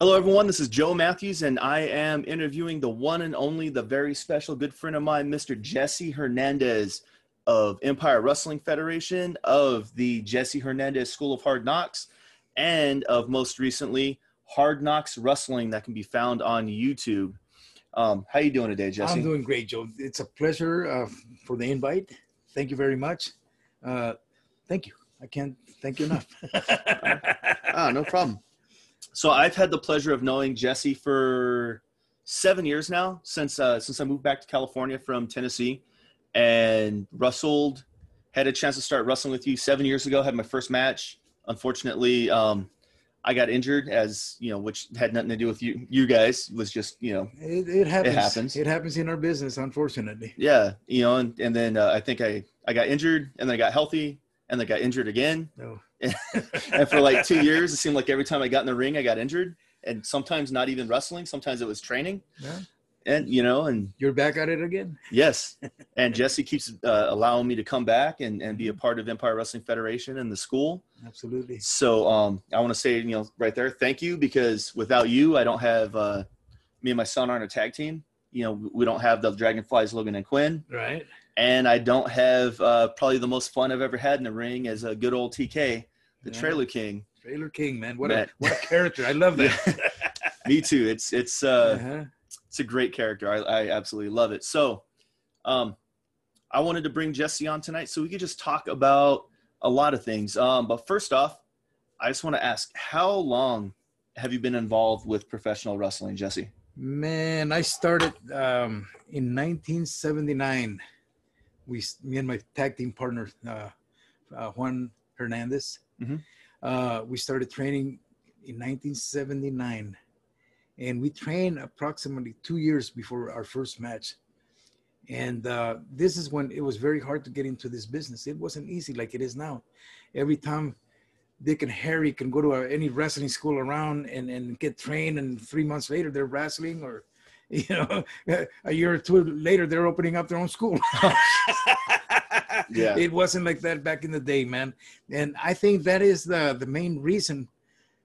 Hello, everyone. This is Joe Matthews, and I am interviewing the one and only, the very special good friend of mine, Mr. Jesse Hernandez of Empire Wrestling Federation, of the Jesse Hernandez School of Hard Knocks, and of most recently Hard Knocks Wrestling that can be found on YouTube. Um, how are you doing today, Jesse? I'm doing great, Joe. It's a pleasure uh, for the invite. Thank you very much. Uh, thank you. I can't thank you enough. ah, no problem. So I've had the pleasure of knowing Jesse for seven years now since uh, since I moved back to California from Tennessee, and wrestled. Had a chance to start wrestling with you seven years ago. Had my first match. Unfortunately, um, I got injured, as you know, which had nothing to do with you. You guys it was just you know, it, it happens. It happens. It happens in our business, unfortunately. Yeah, you know, and, and then uh, I think I I got injured, and then I got healthy, and then got injured again. No. and for like two years, it seemed like every time I got in the ring, I got injured. And sometimes not even wrestling. Sometimes it was training. Yeah. And you know, and you're back at it again. Yes. And Jesse keeps uh, allowing me to come back and, and be a part of Empire Wrestling Federation and the school. Absolutely. So um, I want to say, you know, right there, thank you because without you, I don't have uh, me and my son aren't a tag team. You know, we don't have the Dragonflies, Logan and Quinn. Right. And I don't have uh, probably the most fun I've ever had in the ring as a good old TK the yeah. Trailer King. Trailer King, man, what man. a what a character! I love that. Me too. It's it's uh, uh-huh. it's a great character. I, I absolutely love it. So, um, I wanted to bring Jesse on tonight so we could just talk about a lot of things. Um, but first off, I just want to ask, how long have you been involved with professional wrestling, Jesse? Man, I started um, in 1979. We, me and my tag team partner, uh, uh, Juan Hernandez, Mm-hmm. Uh, we started training in 1979, and we trained approximately two years before our first match. And uh, this is when it was very hard to get into this business. It wasn't easy like it is now. Every time Dick and Harry can go to any wrestling school around and, and get trained, and three months later they're wrestling, or you know, a year or two later they're opening up their own school. yeah. It wasn't like that back in the day, man. And I think that is the the main reason,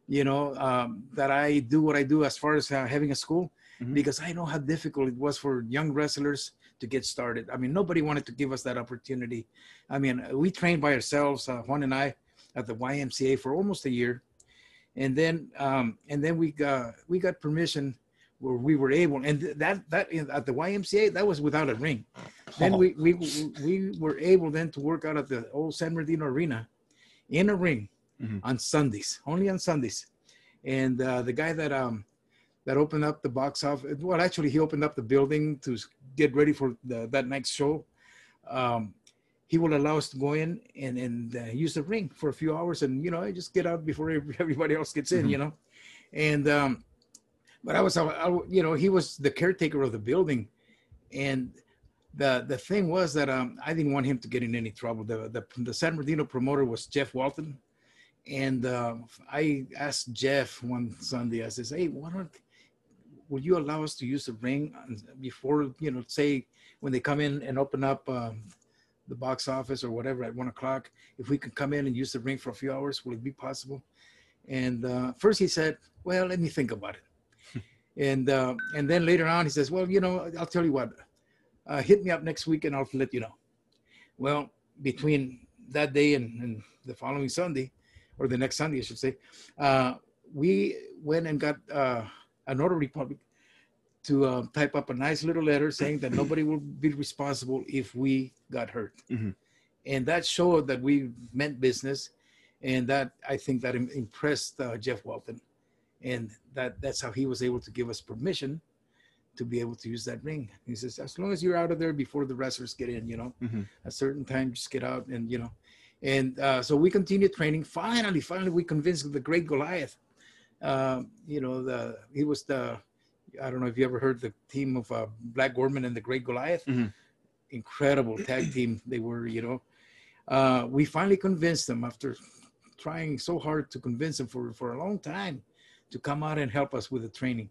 you know, um, that I do what I do as far as uh, having a school, mm-hmm. because I know how difficult it was for young wrestlers to get started. I mean, nobody wanted to give us that opportunity. I mean, we trained by ourselves, uh, Juan and I, at the YMCA for almost a year, and then um, and then we got we got permission where we were able, and that that at the YMCA that was without a ring. Then we we we were able then to work out at the old San Bernardino Arena in a ring mm-hmm. on Sundays, only on Sundays. And uh, the guy that um that opened up the box office, well, actually he opened up the building to get ready for the, that next show. Um, he will allow us to go in and and uh, use the ring for a few hours, and you know, just get out before everybody else gets in, mm-hmm. you know. And um, but I was, I, you know, he was the caretaker of the building, and the the thing was that um, I didn't want him to get in any trouble. The the, the San Bernardino promoter was Jeff Walton, and uh, I asked Jeff one Sunday. I says, "Hey, why don't will you allow us to use the ring before you know, say when they come in and open up um, the box office or whatever at one o'clock? If we can come in and use the ring for a few hours, will it be possible?" And uh, first he said, "Well, let me think about it." And uh, and then later on, he says, "Well, you know, I'll tell you what. Uh, hit me up next week, and I'll let you know." Well, between that day and, and the following Sunday, or the next Sunday, I should say, uh, we went and got uh, a notary public to uh, type up a nice little letter saying that nobody will be responsible if we got hurt. Mm-hmm. And that showed that we meant business. And that I think that impressed uh, Jeff Walton and that that's how he was able to give us permission to be able to use that ring. He says, as long as you're out of there before the wrestlers get in, you know, mm-hmm. a certain time, just get out and, you know, and uh, so we continued training. Finally, finally, we convinced the great Goliath. Uh, you know, the he was the, I don't know if you ever heard the team of uh, Black Gordman and the Great Goliath. Mm-hmm. Incredible tag team they were, you know. Uh, we finally convinced them after trying so hard to convince them for, for a long time to come out and help us with the training.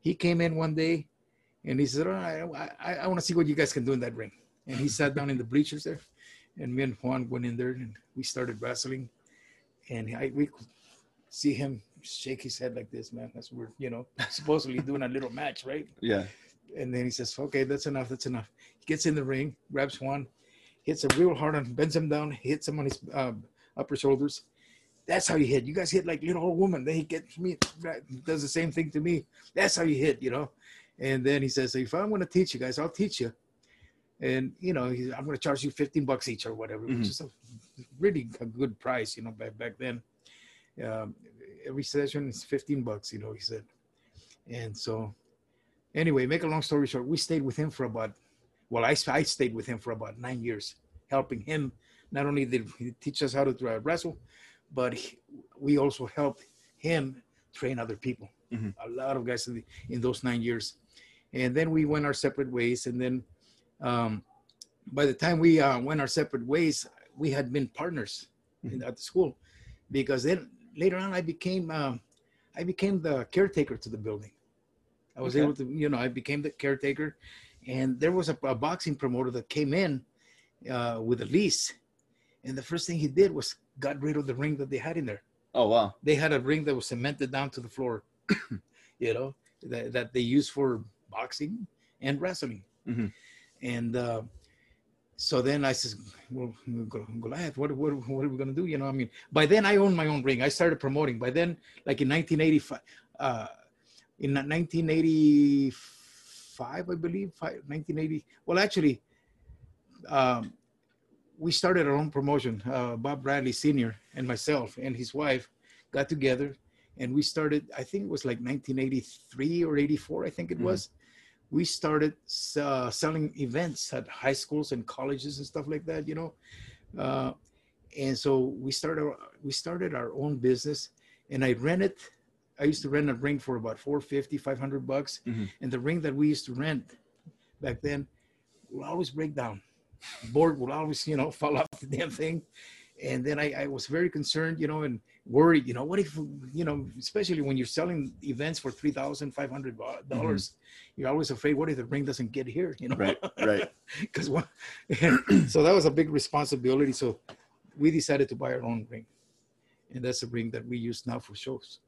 He came in one day and he said, I, I, I want to see what you guys can do in that ring. And he sat down in the bleachers there. And me and Juan went in there and we started wrestling. And I, we could see him shake his head like this, man. That's we're you know supposedly doing a little match, right? Yeah. And then he says, "Okay, that's enough. That's enough." He gets in the ring, grabs Juan, hits him real hard on, bends him down, hits him on his uh, upper shoulders. That's how you hit. You guys hit like little old woman. Then he gets me, does the same thing to me. That's how you hit, you know. And then he says, "If I'm going to teach you guys, I'll teach you." And you know, I'm going to charge you 15 bucks each or whatever, mm-hmm. which is a really a good price, you know, back back then. Um, every session is 15 bucks, you know, he said. And so, anyway, make a long story short, we stayed with him for about, well, I, I stayed with him for about nine years, helping him. Not only did he teach us how to wrestle, but he, we also helped him train other people. Mm-hmm. A lot of guys in, the, in, those nine years. And then we went our separate ways. And then um, by the time we uh, went our separate ways, we had been partners mm-hmm. in, at the school because then later on, I became uh, I became the caretaker to the building. I was okay. able to, you know, I became the caretaker, and there was a, a boxing promoter that came in uh, with a lease, and the first thing he did was got rid of the ring that they had in there. Oh wow! They had a ring that was cemented down to the floor, you know, that, that they use for boxing and wrestling, mm-hmm. and uh, so then I said, well, Goliath, what, what, what are we going to do? You know, I mean, by then I owned my own ring. I started promoting. By then, like in 1985, uh, in 1985, I believe, 1980. Well, actually, um, we started our own promotion. Uh, Bob Bradley Sr. and myself and his wife got together and we started, I think it was like 1983 or 84, I think it mm-hmm. was we started uh, selling events at high schools and colleges and stuff like that, you know. Uh, and so we started we started our own business, and I rented. I used to rent a ring for about 450, 500 bucks, mm-hmm. and the ring that we used to rent back then will always break down. Board will always, you know, fall off the damn thing. And then I, I was very concerned, you know, and worried, you know, what if, you know, especially when you're selling events for three thousand five hundred dollars, mm-hmm. you're always afraid, what if the ring doesn't get here, you know? Right, right. Because so that was a big responsibility. So we decided to buy our own ring, and that's a ring that we use now for shows.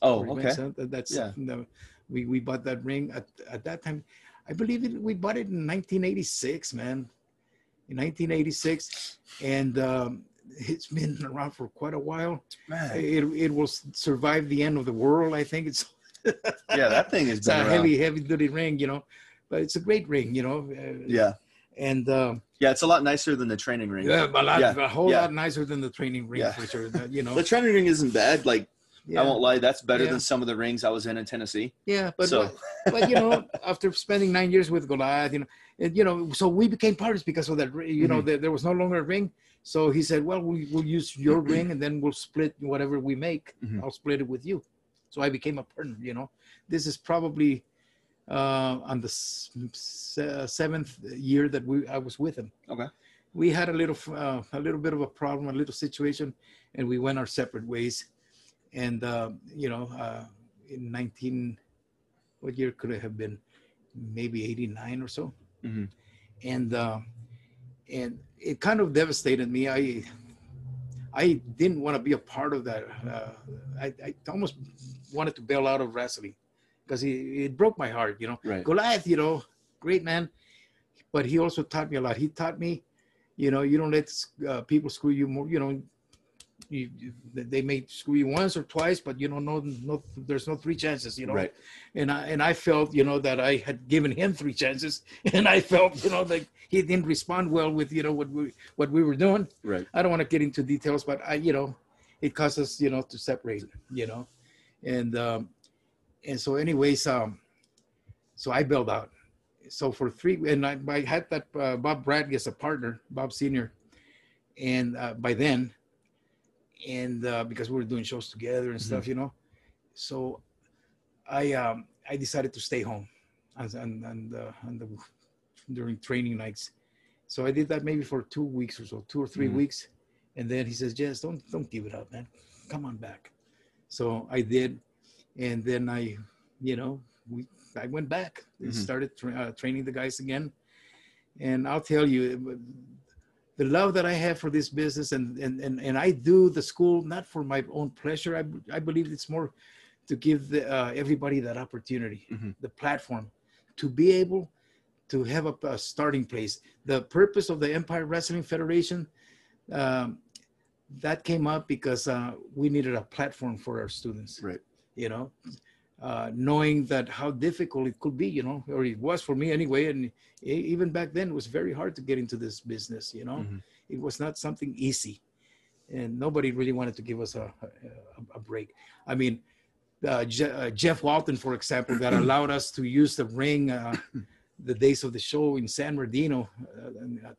Oh, okay. That's yeah. The, we we bought that ring at at that time. I believe it, we bought it in 1986, man. In 1986, and um, it's been around for quite a while. Man. It it will survive the end of the world. I think it's. yeah, that thing is. it's a around. heavy, heavy duty ring, you know, but it's a great ring, you know. Uh, yeah. And uh, yeah, it's a lot nicer than the training ring. Yeah, a, lot, yeah. a whole yeah. lot nicer than the training ring yeah. for sure. You know, the training ring isn't bad. Like yeah. I won't lie, that's better yeah. than some of the rings I was in in Tennessee. Yeah, but so. but you know, after spending nine years with Goliath, you know, and, you know, so we became partners because of that. You know, mm-hmm. there, there was no longer a ring. So he said, "Well, we, will use your ring, and then we'll split whatever we make. Mm-hmm. I'll split it with you." So I became a partner. You know, this is probably uh, on the seventh year that we I was with him. Okay. We had a little uh, a little bit of a problem, a little situation, and we went our separate ways. And uh, you know, uh, in 19, what year could it have been? Maybe 89 or so. Mm-hmm. And uh, and it kind of devastated me. I I didn't want to be a part of that. Uh, I, I almost wanted to bail out of wrestling because it, it broke my heart. You know, right. Goliath, you know, great man, but he also taught me a lot. He taught me, you know, you don't let uh, people screw you more. You know, you, they may screw you once or twice, but you know, no, no, there's no three chances, you know. Right. And I and I felt, you know, that I had given him three chances, and I felt, you know, that he didn't respond well with, you know, what we what we were doing. Right. I don't want to get into details, but I, you know, it caused us, you know, to separate, you know, and um, and so, anyways, um, so I bailed out. So for three, and I, I had that uh, Bob Bradley as a partner, Bob Senior, and uh, by then and uh, because we were doing shows together and stuff, mm-hmm. you know. So I um, I decided to stay home and and, and, uh, and the, during training nights. So I did that maybe for two weeks or so, two or 3 mm-hmm. weeks, and then he says, "Jess, don't don't give it up, man. Come on back." So I did, and then I, you know, we I went back and mm-hmm. started tra- uh, training the guys again, and I'll tell you, the love that I have for this business, and and and, and I do the school not for my own pleasure. I I believe it's more to give the, uh, everybody that opportunity, mm-hmm. the platform, to be able to have a, a, starting place. The purpose of the Empire Wrestling Federation um, that came up because uh, we needed a platform for our students. Right. You know, uh, knowing that how difficult it could be, you know, or it was for me anyway. And even back then, it was very hard to get into this business. You know, mm-hmm. it was not something easy, and nobody really wanted to give us a, a, a break. I mean, uh, Je- uh, Jeff Walton, for example, that allowed us to use the ring uh, the days of the show in San Bernardino uh,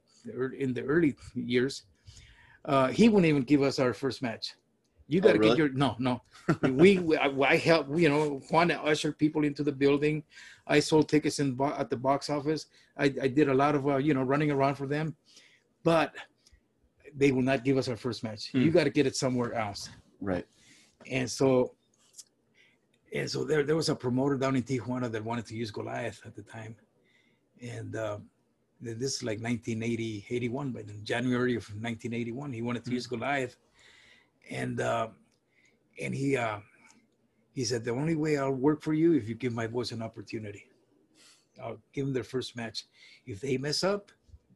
in the early years. Uh, he wouldn't even give us our first match. You got to oh, really? get your no, no. we, we I, I help you know Juan ushered people into the building. I sold tickets in at the box office. I, I did a lot of uh, you know running around for them, but they will not give us our first match. Hmm. You got to get it somewhere else. Right. And so, and so there there was a promoter down in Tijuana that wanted to use Goliath at the time, and. Uh, this is like 1980, 81, but in January of 1981, he wanted to mm-hmm. use Goliath and uh, and he uh, he said the only way I'll work for you if you give my boys an opportunity. I'll give them their first match. If they mess up,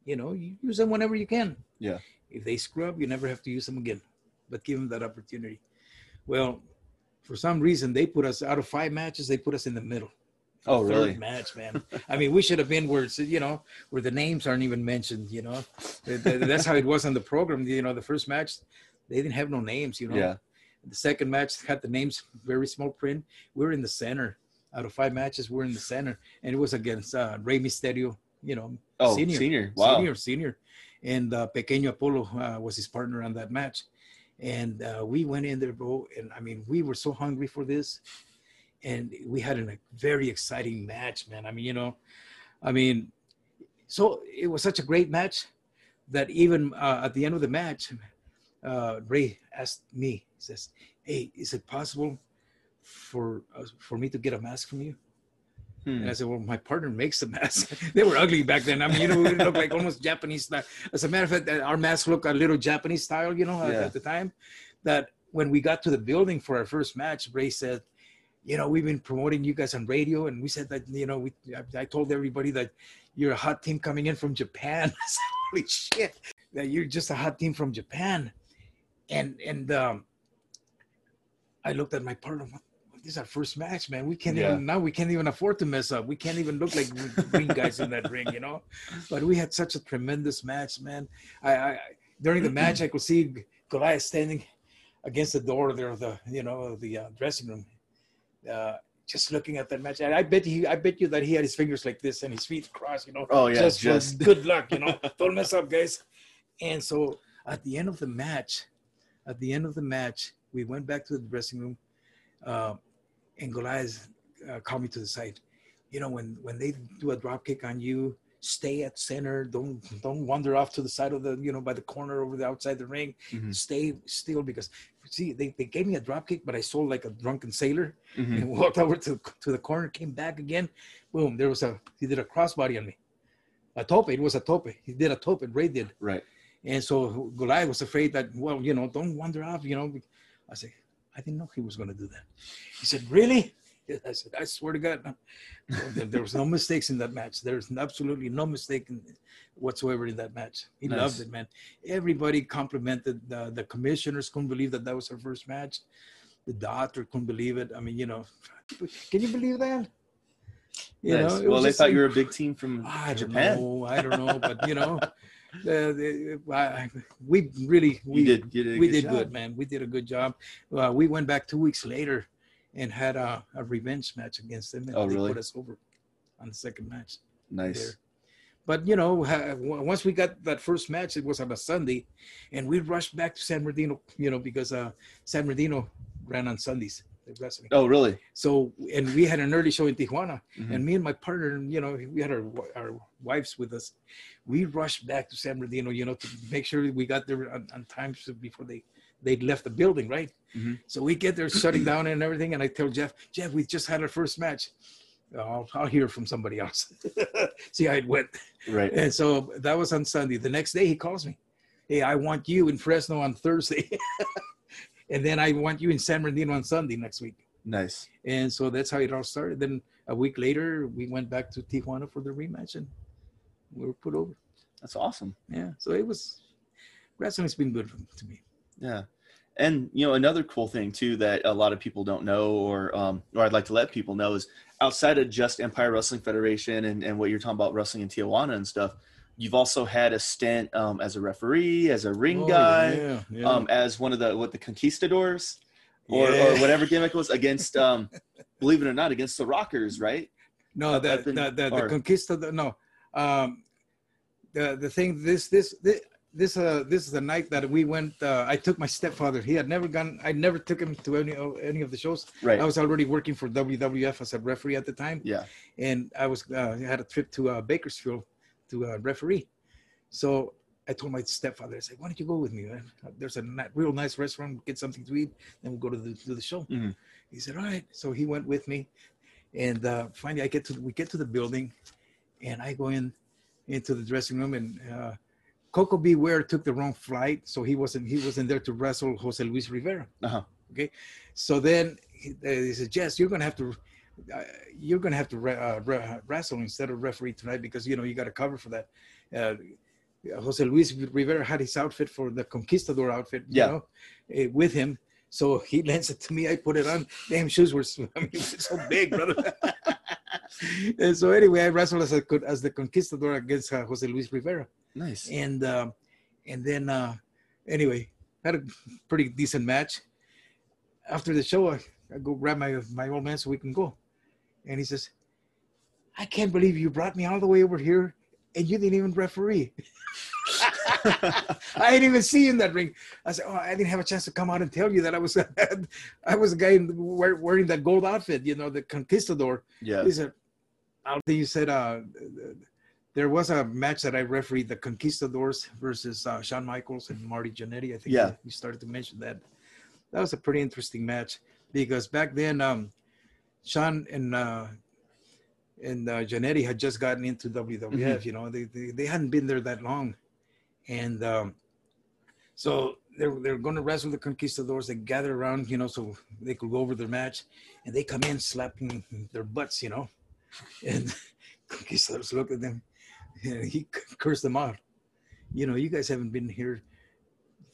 you know, you use them whenever you can. Yeah. If they screw up, you never have to use them again. But give them that opportunity. Well, for some reason, they put us out of five matches. They put us in the middle. Oh, really? Match, man. I mean, we should have been where it's, you know, where the names aren't even mentioned. You know, that's how it was on the program. You know, the first match, they didn't have no names, you know. Yeah. The second match had the names very small print. We are in the center. Out of five matches, we're in the center, and it was against uh, Rey Mysterio, you know, oh, senior, senior, wow. senior, senior, and uh, Pequeño Apolo uh, was his partner on that match, and uh, we went in there, bro, and I mean, we were so hungry for this, and we had a very exciting match, man. I mean, you know, I mean, so it was such a great match that even uh, at the end of the match, uh, Rey asked me, he says, "Hey, is it possible for uh, for me to get a mask from you?" Hmm. And I said, "Well, my partner makes the mask. they were ugly back then. I mean, you know, we look like almost Japanese style. As a matter of fact, our masks look a little Japanese style, you know, yeah. at the time. That when we got to the building for our first match, Ray said." You know, we've been promoting you guys on radio, and we said that you know, we I, I told everybody that you're a hot team coming in from Japan. Holy shit! That you're just a hot team from Japan and and um, I looked at my partner. This is our first match, man. We can't yeah. even now. We can't even afford to mess up. We can't even look like green guys in that ring, you know. But we had such a tremendous match, man. I, I during the match, I could see Goliath standing against the door there of the you know the uh, dressing room, uh, just looking at that match. And I bet he, I bet you that he had his fingers like this and his feet crossed, you know. Oh yeah, just, just... good luck, you know. Don't mess up, guys. And so at the end of the match, at the end of the match, we went back to the dressing room, uh, and Goliath uh, called me to the side. You know, when when they do a drop kick on you, stay at center. Don't don't wander off to the side of the you know by the corner over the outside the ring. Mm-hmm. Stay still because see they, they gave me a drop kick, but I sold like a drunken sailor mm-hmm. and walked over to to the corner, came back again. Boom! There was a he did a crossbody on me. A tope. It was a tope. He did a tope. And Ray did. Right. And so Goliath was afraid that, well, you know, don't wander off, you know. I said, I didn't know he was going to do that. He said, really? I said, I swear to God. There was no mistakes in that match. There's absolutely no mistake in, whatsoever in that match. He nice. loved it, man. Everybody complimented the, the commissioners. Couldn't believe that that was our first match. The doctor couldn't believe it. I mean, you know, can you believe that? You nice. know, well, they thought you were a big team from I Japan. Know, I don't know, but you know, uh, we really we did, did we did good, man. We did a good job. Uh, we went back two weeks later and had a, a revenge match against them. And oh, they really? put us over on the second match. Nice. There. But you know, once we got that first match, it was on a Sunday, and we rushed back to San Bernardino. You know, because uh, San Bernardino ran on Sundays Oh, really? So, and we had an early show in Tijuana, mm-hmm. and me and my partner, you know, we had our our wives with us. We rushed back to San Bernardino, you know, to make sure we got there on, on time before they they'd left the building, right? Mm-hmm. So we get there shutting down and everything, and I tell Jeff, Jeff, we just had our first match. I'll, I'll hear from somebody else. See how it went. Right. And so that was on Sunday. The next day he calls me. hey, I want you in Fresno on Thursday, and then I want you in San Bernardino on Sunday next week. Nice. And so that's how it all started. Then a week later, we went back to Tijuana for the rematch, and we were put over. That's awesome. Yeah. So it was wrestling's been good to me. Yeah. And you know another cool thing too that a lot of people don't know, or um, or I'd like to let people know is outside of just Empire Wrestling Federation and, and what you're talking about wrestling in Tijuana and stuff, you've also had a stint um, as a referee, as a ring oh, guy, yeah, yeah. Um, as one of the what the conquistadors, or, yeah. or whatever gimmick was against. Um, believe it or not, against the Rockers, right? No, the been, the, the, the conquistador. No, um, the the thing. This this this. This uh this is the night that we went. Uh, I took my stepfather. He had never gone. I never took him to any of any of the shows. Right. I was already working for WWF as a referee at the time. Yeah. And I was uh, had a trip to uh, Bakersfield to uh, referee. So I told my stepfather, I said, why don't you go with me? Man? There's a real nice restaurant, get something to eat, then we'll go to the, to the show. Mm-hmm. He said, all right. So he went with me. And uh, finally I get to, we get to the building and I go in into the dressing room and uh, Koko B. Ware took the wrong flight. So he wasn't, he wasn't there to wrestle Jose Luis Rivera. Uh-huh. Okay. So then he, uh, he said, Jess, you're going to have to, uh, you're going to have to re- uh, re- wrestle instead of referee tonight because, you know, you got to cover for that. Uh, Jose Luis Rivera had his outfit for the Conquistador outfit, you yeah. know, uh, with him. So he lends it to me. I put it on. Damn shoes were I mean, so big, brother. and so anyway, I wrestled as a, as the Conquistador against uh, Jose Luis Rivera. Nice. And uh, and then uh, anyway, had a pretty decent match. After the show, I, I go grab my my old man so we can go. And he says, "I can't believe you brought me all the way over here, and you didn't even referee." I didn't even see you in that ring. I said, "Oh, I didn't have a chance to come out and tell you that I was I was a guy wearing that gold outfit, you know, the conquistador." Yeah. He said, "I think you said uh, there was a match that I refereed, the Conquistadors versus uh, Shawn Michaels and Marty Jannetty. I think yeah. you started to mention that. That was a pretty interesting match because back then, um, Shawn and uh, and uh, Jannetty had just gotten into WWF. Mm-hmm. You know, they, they, they hadn't been there that long, and um, so they're they're going to wrestle the Conquistadors. They gather around, you know, so they could go over their match, and they come in slapping their butts, you know, and Conquistadors look at them, and he cursed them out. You know, you guys haven't been here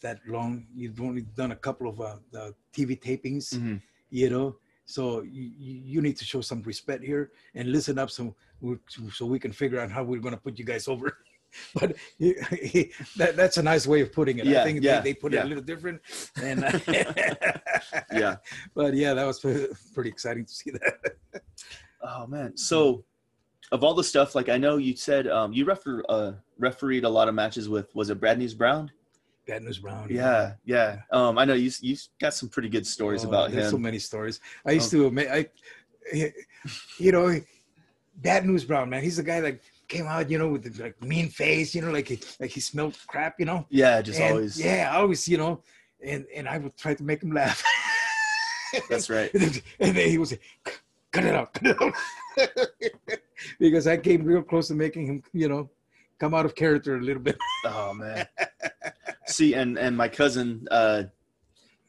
that long. You've only done a couple of uh, TV tapings, mm-hmm. you know so you, you need to show some respect here and listen up so we, so we can figure out how we're going to put you guys over. but that, that's a nice way of putting it. Yeah, I think yeah, they, they put yeah. it a little different. And yeah, but yeah, that was pretty exciting to see that. oh man, so of all the stuff, like I know you said um, you refer uh, refereed a lot of matches with was it Brad News Brown? Bad News Brown. Yeah, yeah. Um, I know you you got some pretty good stories oh, about there's him. So many stories. I used um, to, I, you know, Bad News Brown, man. He's the guy that came out, you know, with the like mean face, you know, like he, like he smelled crap, you know. Yeah, just and, always. Yeah, always, you know, and and I would try to make him laugh. That's right. and then he was, cut it out, cut it out, because I came real close to making him, you know, come out of character a little bit. oh man. See, and and my cousin, uh,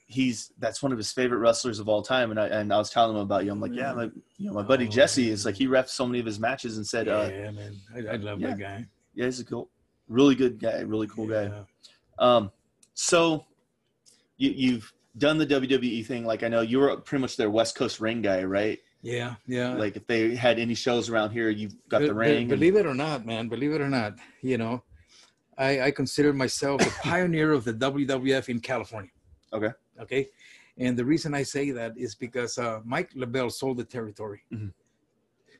he's that's one of his favorite wrestlers of all time. And I and I was telling him about you. I'm like, yeah, my you know my buddy oh, Jesse is like he refed so many of his matches and said, yeah, uh, man, I, I love yeah. that guy. Yeah, he's a cool, really good guy, really cool yeah. guy. Um, so you you've done the WWE thing. Like I know you were pretty much their West Coast ring guy, right? Yeah, yeah. Like if they had any shows around here, you've got the ring. Believe and... it or not, man. Believe it or not, you know, I, I consider myself a pioneer of the WWF in California. Okay. Okay. And the reason I say that is because uh, Mike LeBell sold the territory. Mm-hmm.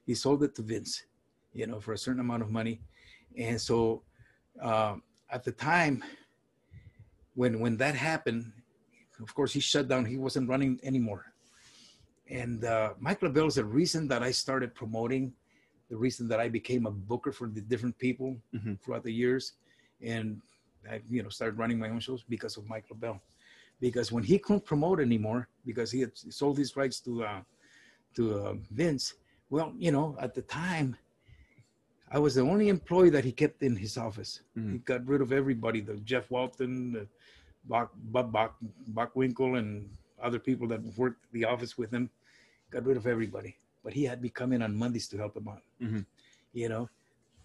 He sold it to Vince, you know, for a certain amount of money. And so uh, at the time when when that happened, of course he shut down. He wasn't running anymore and uh, Mike LeBell is the reason that I started promoting, the reason that I became a booker for the different people mm-hmm. throughout the years, and I, you know, started running my own shows because of Mike LeBell. Because when he couldn't promote anymore, because he had sold his rights to uh, to uh, Vince, well, you know, at the time, I was the only employee that he kept in his office. Mhm. He got rid of everybody, the Jeff Walton, the Bach, Bob Bach, Bockwinkel, and other people that worked the office with him. Got rid of everybody. But he had me come in on Mondays to help him out. Mhm. You know,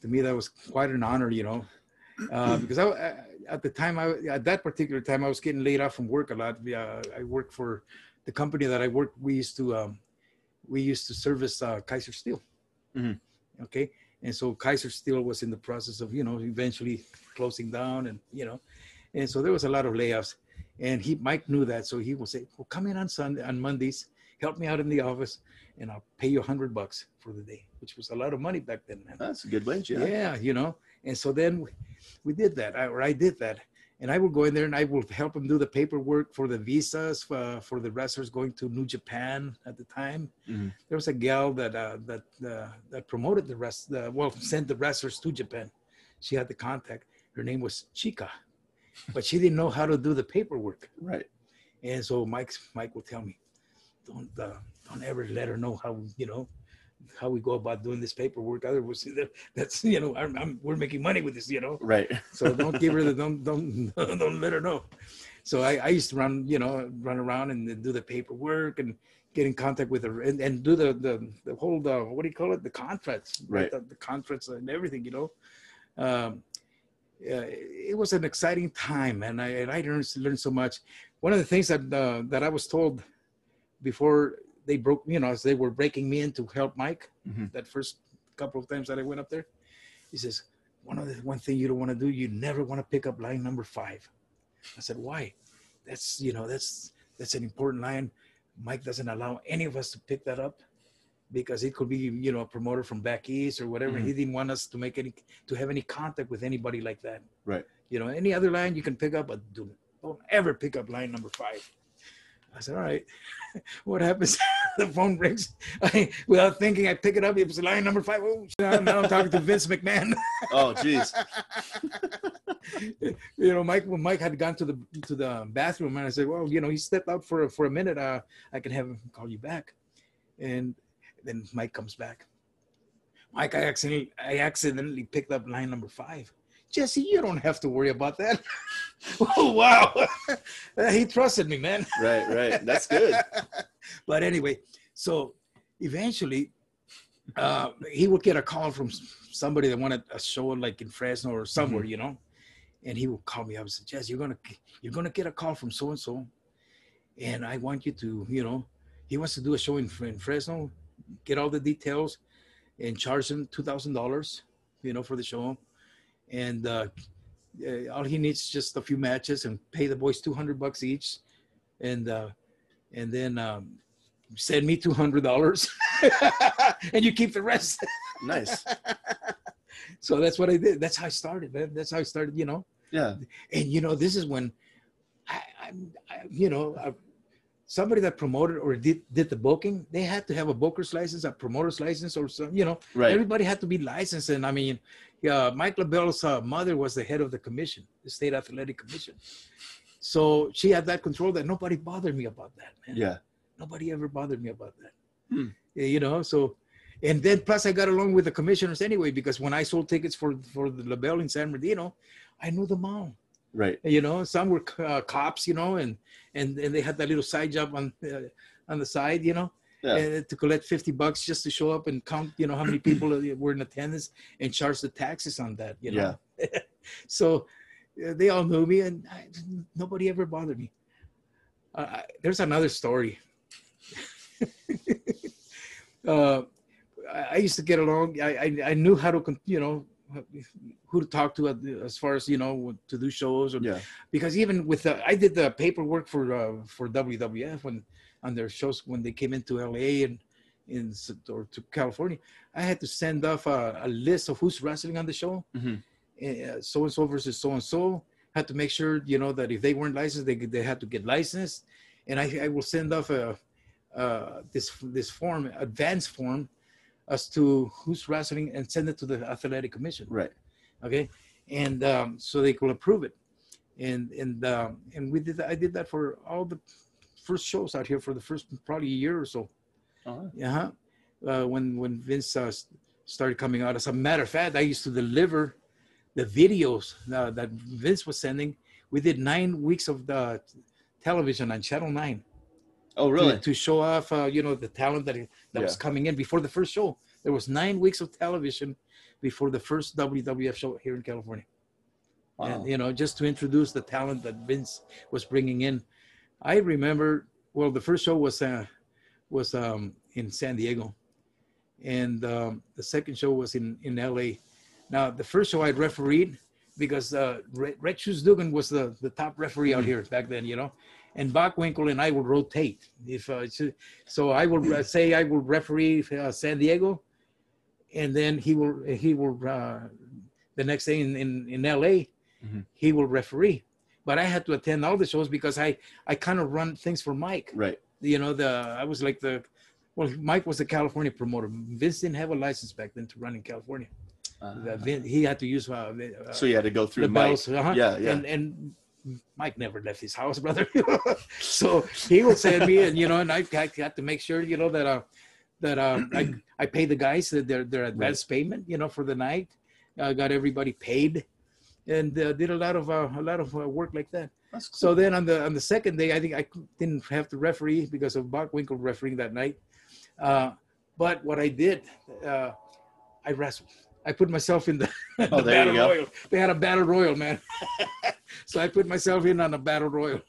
to me, that was quite an honor, you know, uh, because I, I- at the time, I, at that particular time, I was getting laid off from work a lot. Uh, I worked for the company that I worked. We used to, um, we used to service uh, Kaiser Steel. Mhm. Okay. And so Kaiser Steel was in the process of, you know, eventually closing down and, you know, and so there was a lot of layoffs and he, Mike knew that. So he would say, well, come in on Sunday, on Mondays, help me out in the office and I'll pay you a hundred bucks for the day, which was a lot of money back then, man. That's a good wage. Yeah. Yeah, you know. And so then we, we did that, I, or I did that. And I would go in there and I would help them do the paperwork for the visas uh, for the wrestlers going to New Japan at the time. Mhm. There was a gal that uh, that uh, that promoted the rest, well, sent the wrestlers to Japan. She had the contact. Her name was Chica, but she didn't know how to do the paperwork. Right. And so Mike Mike would tell me, don't uh, don't ever let her know how you know how we go about doing this paperwork. Otherwise, that- that's you know I'm, I'm we're making money with this, you know. Right. So don't give her the don't don't don't let her know. So I, I used to run you know run around and do the paperwork and get in contact with her and, and do the the the whole the, what do you call it the contracts Right. the, the contracts and everything you know. Um, yeah, it was an exciting time, and I and I learned learned so much. One of the things that uh, that I was told before they broke, you know, as they were breaking me in to help Mike, Mhm. that first couple of times that I went up there, he says, one of the one thing you don't want to do, you never want to pick up line number five. I said, why? That's you know, that's that's an important line. Mike doesn't allow any of us to pick that up because it could be you know a promoter from back east or whatever. Mhm. He didn't want us to make any to have any contact with anybody like that. Right. You know, any other line you can pick up, but do, don't ever pick up line number five. I said, all right. what happens? the phone rings. I, without thinking, I pick it up. It was line number five. Oh, now I'm talking to Vince McMahon. Oh, jeez. you know, Mike. When Mike had gone to the to the bathroom, and I said, "Well, you know, he stepped out for for a minute. Uh, I can have him call you back." And then Mike comes back. Mike, I accidentally I accidentally picked up line number five. Jesse, you don't have to worry about that. oh wow, he trusted me, man. Right. Right. That's good. but anyway, so eventually, uh, he would get a call from somebody that wanted a show like in Fresno or somewhere, you know, and he would call me up and say, "Jess, you're gonna you're gonna get a call from so and so, and I want you to, you know, he wants to do a show in, in Fresno, get all the details, and charge him two thousand dollars, you know, for the show, and uh, uh, all he needs is just a few matches and pay the boys two hundred bucks each, and uh, and then um, send me two hundred dollars, and you keep the rest. Nice. so that's what I did. That's how I started, man. That's how I started, you know. Yeah. And you know, this is when I, I, I you know, uh, somebody that promoted or did did the booking, they had to have a booker's license, a promoter's license, or some, you know, Right. everybody had to be licensed. And I mean, yeah, Mike LeBell's uh, mother was the head of the commission, the state athletic commission. So she had that control that nobody bothered me about that, man Yeah. nobody ever bothered me about that. Hmm. You know, so and then plus I got along with the commissioners anyway because when I sold tickets for for the LeBell in San Bernardino, I knew them all. Right. You know, some were uh, cops, you know, and and and they had that little side job on uh, on the side, you know, Yeah. and to collect fifty bucks just to show up and count, you know, how many people were in attendance and charge the taxes on that, you know. so uh, they all knew me, and I, nobody ever bothered me. Uh, I- there's another story. uh, I, I used to get along. I, I I knew how to, you know, who to talk to as far as you know to do shows or Yeah. because even with the, I did the paperwork for uh, for WWF when on their shows when they came into LA and in or to California, I had to send off a, a list of who's wrestling on the show, so and so versus so and so. Had to make sure you know that if they weren't licensed, they they had to get licensed, and I I will send off a uh, this this form, advance form, as to who's wrestling and send it to the athletic commission. Right. okay? And um, so they could approve it. And and um, and we did i did that for all the first shows out here for the first probably a year or so Uh-huh. yeah uh, when when vince uh, started coming out. As a matter of fact, I used to deliver the videos uh, that Vince was sending. We did nine weeks of the television on Channel Nine. Oh, really? To, to show off, uh, you know, the talent that that yeah. was coming in before the first show. There was nine weeks of television before the first WWF show here in California. Wow. And you know, just to introduce the talent that Vince was bringing in. I remember, well, the first show was uh, was um, in San Diego, and um, the second show was in in LA. Now, the first show I refereed because uh, Red Shoes Dugan was the, the top referee out mm-hmm. here back then, you know, and Bockwinkel and I would rotate. If uh, so, I will uh, say I will referee uh, San Diego, and then he will he will uh, the next day in in, in LA, mm-hmm. he will referee. But I had to attend all the shows because I I kind of run things for Mike. Right. You know the I was like the well Mike was the California promoter. Vince didn't have a license back then to run in California. Uh, he had to use. Uh, uh, so you had to go through the Mike. bells. Uh-huh. Yeah, yeah. And, and Mike never left his house, brother. so he would send me, and you know, and I, had to make sure, you know, that uh, that uh, I I pay the guys that their their advance right. payment, you know, for the night. I got everybody paid, and uh, did a lot of uh, a lot of uh, work like that. Cool. So then on the on the second day, I think I didn't have to referee because of Bockwinkel refereeing that night. Uh, but what I did, uh, I wrestled. I put myself in the, oh, the battle royal. They had a battle royal, man. so I put myself in on a battle royal.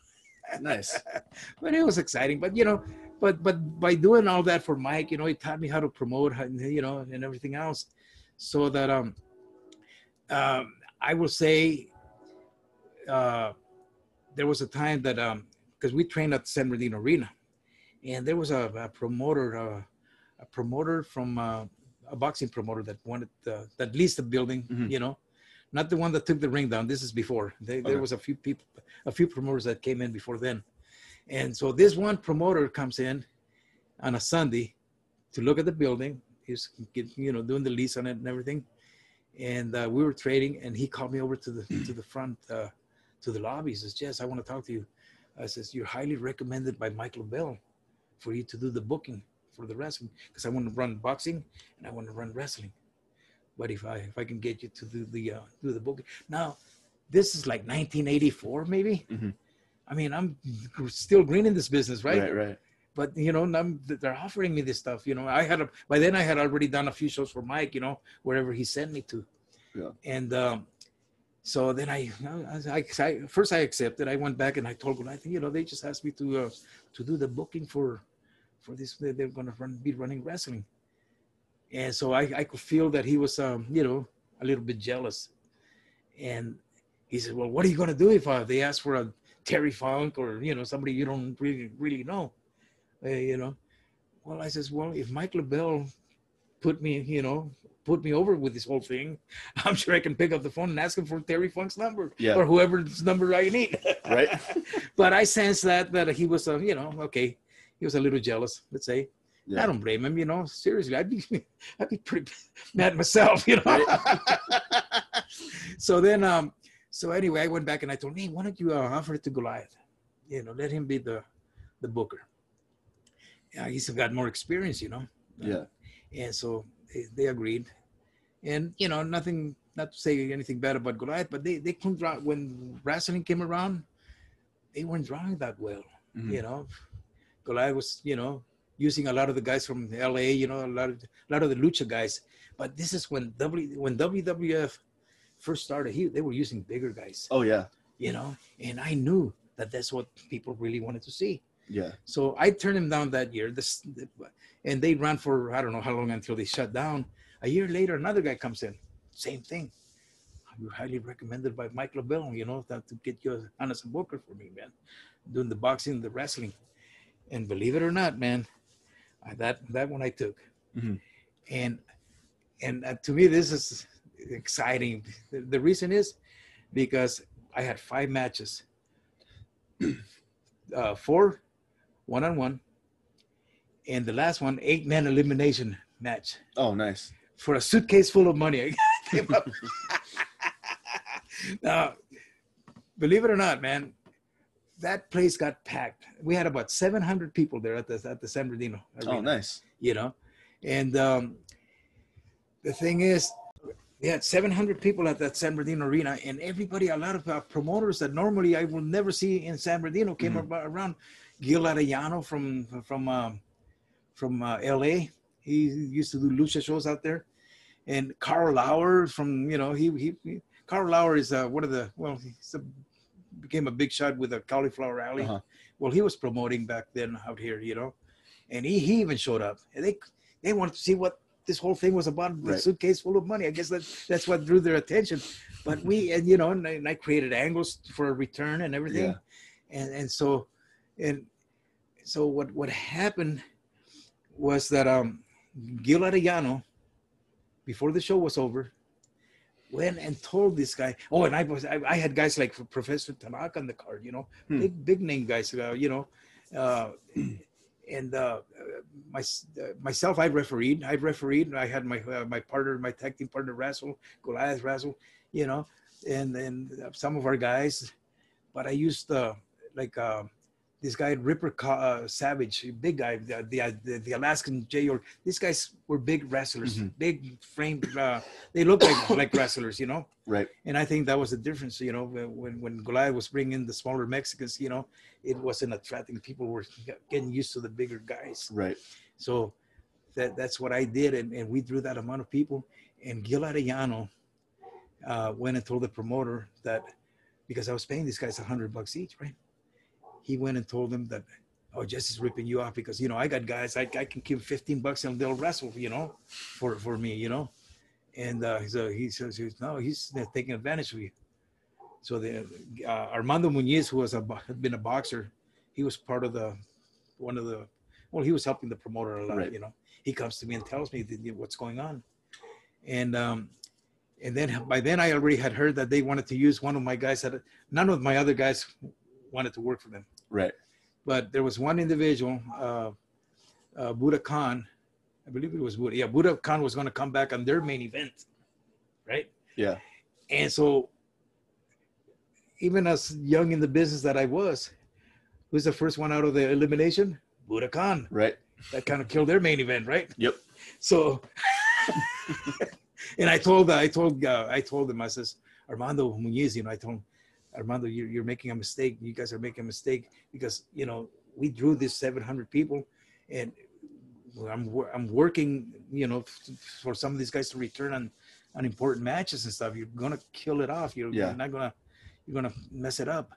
nice. but it was exciting. But you know, but but by doing all that for Mike, you know, he taught me how to promote, you know, and everything else, so that um, um I will say, uh, there was a time that um, because we trained at San Bernardino Arena, and there was a, a promoter, uh, a promoter from uh, a boxing promoter that wanted uh, that leased the building, mm-hmm. you know, not the one that took the ring down. This is before. They, okay. There was a few people, a few promoters that came in before then, and so this one promoter comes in on a Sunday to look at the building. He's you know doing the lease on it and everything, and uh, we were trading. And he called me over to the to the front uh, to the lobby. He says, "Jess, I want to talk to you." I says, "You're highly recommended by Mike LeBell for you to do the booking." for the wrestling because I want to run boxing and I want to run wrestling. But if I if I can get you to do the uh, do the booking now, this is like 1984 maybe. Mm-hmm. I mean, I'm still green in this business, right? Right, right. But you know, I'm, they're offering me this stuff. You know, I had a, by then I had already done a few shows for Mike. You know, wherever he sent me to. Yeah. And um, so then I, I, I, first I accepted. I went back and I told them, I think you know they just asked me to uh, to do the booking for for this they're going to run, be running wrestling and so I, I could feel that he was um, you know a little bit jealous and he said well what are you going to do if uh, they ask for a terry funk or you know somebody you don't really really know you know well i says well if mike LeBell put me you know put me over with this whole thing i'm sure i can pick up the phone and ask him for terry funk's number yeah. or whoever's number i need right but i sensed that that he was uh, you know okay he was a little jealous, let's say. Yeah. I don't blame him, you know. Seriously, I'd be I'd be pretty mad myself, you know. Right. so then um so anyway, I went back and I told him, hey, why don't you uh, offer it to Goliath? You know, let him be the the booker. Yeah, he's got more experience, you know. Yeah. And so they, they agreed. And you know, nothing not to say anything bad about Goliath, but they they couldn't draw when wrestling came around, they weren't drawing that well. Mm-hmm. You know, Goliath was, you know, using a lot of the guys from LA, you know, a lot of a lot of the lucha guys. But this is when W when WWF first started, he they were using bigger guys. Oh yeah. You know, and I knew that that's what people really wanted to see. Yeah. So I turned him down that year. This, and they ran for I don't know how long until they shut down. A year later, another guy comes in, same thing. You're highly recommended by Mike LeBell, you know, that to get you on as a booker for me, man. Doing the boxing, the wrestling and believe it or not, man, that that one I took, mm-hmm. and and uh, to me this is exciting. The, the, reason is because I had five matches, uh, four one on one, and the last one eight man elimination match. Oh, nice! For a suitcase full of money, now, believe it or not, man, that place got packed. We had about 700 people there at the at the San Bernardino. Arena, oh, nice. You know, and um, the thing is, they had 700 people at that San Bernardino arena, and everybody, a lot of uh, promoters that normally I will never see in San Bernardino came mm-hmm. around. Gil Arellano from from um, from uh, L.A. He used to do lucha shows out there, and Karl Lauer from you know he he, he Karl Lauer is uh, one of the well he's a, became a big shot with a cauliflower alley. Uh-huh. Well, he was promoting back then out here, you know, and he, he even showed up. And they they wanted to see what this whole thing was about the right. suitcase full of money. I guess that that's what drew their attention. But we and you know, and I, and I created angles for a return and everything, yeah. and and so and so what what happened was that um Gil Arellano, before the show was over, went and told this guy. Oh, and I was I, I had guys like Professor Tanaka on the card, you know, hmm. big big name guys, uh, you know. Uh, and uh, my, uh, myself, I refereed. I refereed. I had my uh, my partner, my tag team partner, Razzle, Goliath Razzle, you know, and and some of our guys. But I used uh, like uh, this guy Ripper uh, Savage, big guy, the, the the, Alaskan J. Or these guys were big wrestlers, mm-hmm. big frame. Uh, they look like like wrestlers, you know. Right. And I think that was the difference, you know, when when Goliath was bringing the smaller Mexicans, you know, it wasn't attracting. People were getting used to the bigger guys. Right. So that that's what I did, and, and we drew that amount of people. And Gil Arellano uh, went and told the promoter that because I was paying these guys a hundred bucks each, right? He went and told them that, oh, Jesse's ripping you off because, you know, I got guys, I, I can give 15 bucks and they'll wrestle, you know, for, for me, you know. And uh, so he says, no, he's taking advantage of you. So the uh, Armando Muñiz, who was a, had been a boxer, he was part of the, one of the, well, he was helping the promoter a lot, right. you know. He comes to me and tells me what's going on. And, um, and then by then I already had heard that they wanted to use one of my guys that none of my other guys wanted to work for them. Right. But there was one individual, uh, uh, Buddha Khan, I believe it was Buddha. Yeah, Buddha Khan was going to come back on their main event, right? Yeah. And so, even as young in the business that I was, who's the first one out of the elimination? Buddha Khan. Right. That kind of killed their main event, right? Yep. So, and I told I told uh, I told him I says Armando Muñiz, you know, I told him Armando, you're, you're making a mistake. You guys are making a mistake because, you know, we drew this 700 people and I'm, I'm working, you know, for some of these guys to return on, on important matches and stuff. You're going to kill it off. You're, yeah. you're not going to, you're going to mess it up.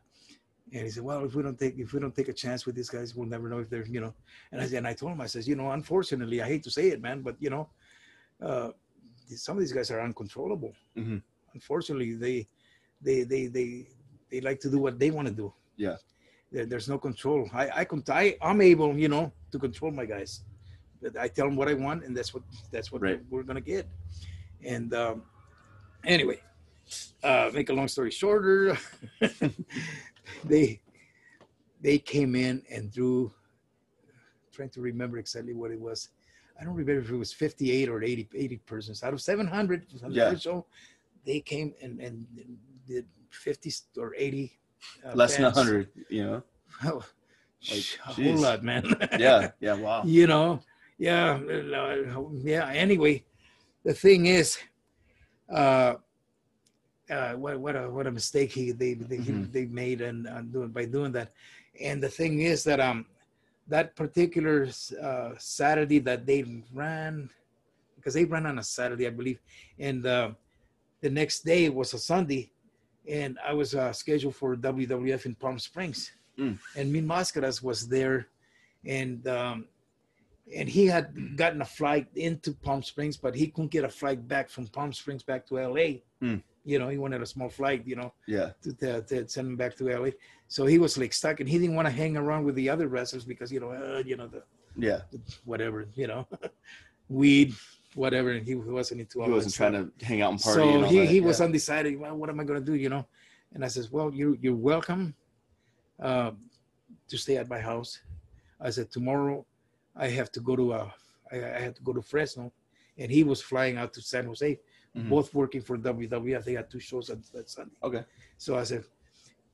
And he said, well, if we don't take, if we don't take a chance with these guys, we'll never know if they're, you know, and I, said, and I told him, I says, you know, unfortunately, I hate to say it, man, but you know, uh, some of these guys are uncontrollable. Mm-hmm. Unfortunately, they, they, they, they, they like to do what they want to do. Yeah. There, there's no control. I, I, I, I'm able, you know, to control my guys. But I tell them what I want, and that's what that's what right. we're gonna get. And um, anyway, uh, make a long story shorter, they they came in and drew. Trying to remember exactly what it was. I don't remember if it was 58 or 80, 80 persons out of 700 yeah. show. They came and, and did 50 or 80 uh, less than 100 you know? Like, a whole lot man. Yeah yeah wow. You know yeah uh, yeah anyway the thing is uh uh, what what a what a mistake he they they, mm-hmm. they made and uh, doing by doing that, and the thing is that um that particular uh, Saturday that they ran because they ran on a Saturday I believe, and uh, the next day was a Sunday, and I was uh, scheduled for WWF in Palm Springs, mm. and Mil Mascaras was there, and um, and he had gotten a flight into Palm Springs, but he couldn't get a flight back from Palm Springs back to LA. Mm. You know, he wanted a small flight, you know, yeah, to, to, to, send him back to LA. So he was like stuck, and he didn't want to hang around with the other wrestlers because you know, uh, you know the yeah, the, whatever, you know, weed, whatever. And he wasn't into all. He wasn't trying stuff. to hang out and party. So and he that. he yeah. was undecided. Well, what am I going to do? You know, and I says, well, you you're welcome uh, to stay at my house. I said tomorrow I have to go to uh, I, I have to go to Fresno, and he was flying out to San Jose, mm-hmm. both working for WWF. They had two shows on that Sunday. Okay. So I said,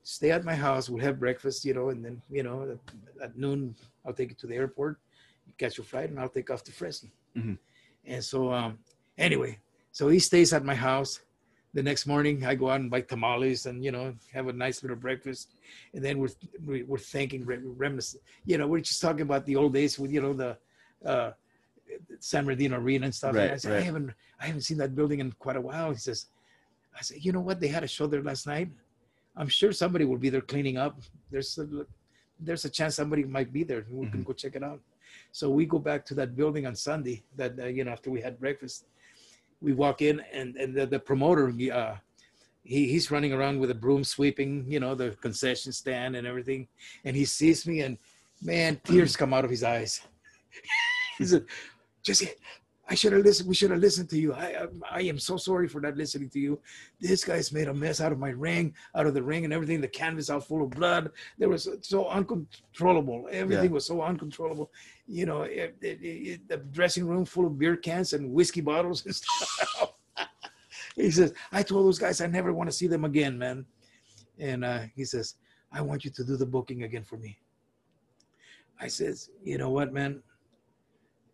stay at my house. We'll have breakfast, you know, and then you know at, at noon I'll take you to the airport, you catch your flight, and I'll take off to Fresno. Mm-hmm. And so, um, Anyway, so he stays at my house. The next morning, I go out and buy tamales and you know have a nice little breakfast, and then we're we're thinking reminiscing. You know, we're just talking about the old days with you know the uh, San Bernardino Arena and stuff. Right, and I said, right. I haven't I haven't seen that building in quite a while. He says, I said, you know what? They had a show there last night. I'm sure somebody will be there cleaning up. There's a, there's a chance somebody might be there. We can Mhm. go check it out. So we go back to that building on Sunday. That uh, you know after we had breakfast, we walk in and and the, the promoter. Uh, he, he's running around with a broom sweeping, you know, the concession stand and everything. And he sees me and man, tears come out of his eyes. he said, Jesse, I should have listened. We should have listened to you. I, I I am so sorry for not listening to you. This guy's made a mess out of my ring, out of the ring and everything. The canvas all full of blood. There was so uncontrollable. Everything Yeah. was so uncontrollable. You know, it, it, it, the dressing room full of beer cans and whiskey bottles and stuff. he says, I told those guys I never want to see them again, man. And uh, he says, I want you to do the booking again for me. I says, you know what, man?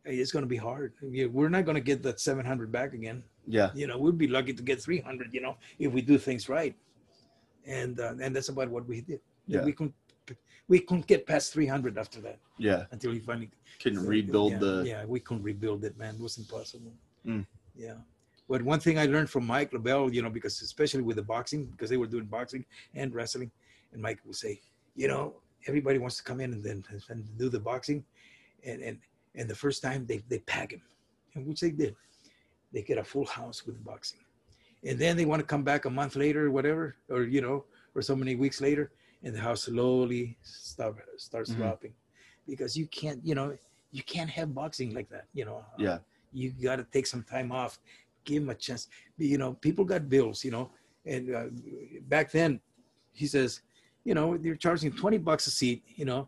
It's going to be hard. We're not going to get that 700 back again. Yeah. You know, we'd be lucky to get 300, you know, if we do things right. And uh, and that's about what we did. Yeah. We couldn't we couldn't get past 300 after that Yeah. until we finally Couldn't rebuild yeah, the. yeah we couldn't rebuild it man it was impossible Mm. yeah but one thing i learned from mike LeBell you know because especially with the boxing because they were doing boxing and wrestling and mike would say you know everybody wants to come in and then and do the boxing and and and the first time they they pack him and which they did. They get a full house with boxing. And then they want to come back a month later or whatever or you know or so many weeks later and the house slowly start, starts Mhm. dropping. Because you can't you know you can't have boxing like that you know. Yeah. you got to take some time off give him a chance. You know people got bills you know. And uh, back then he says you know they're charging 20 bucks a seat you know.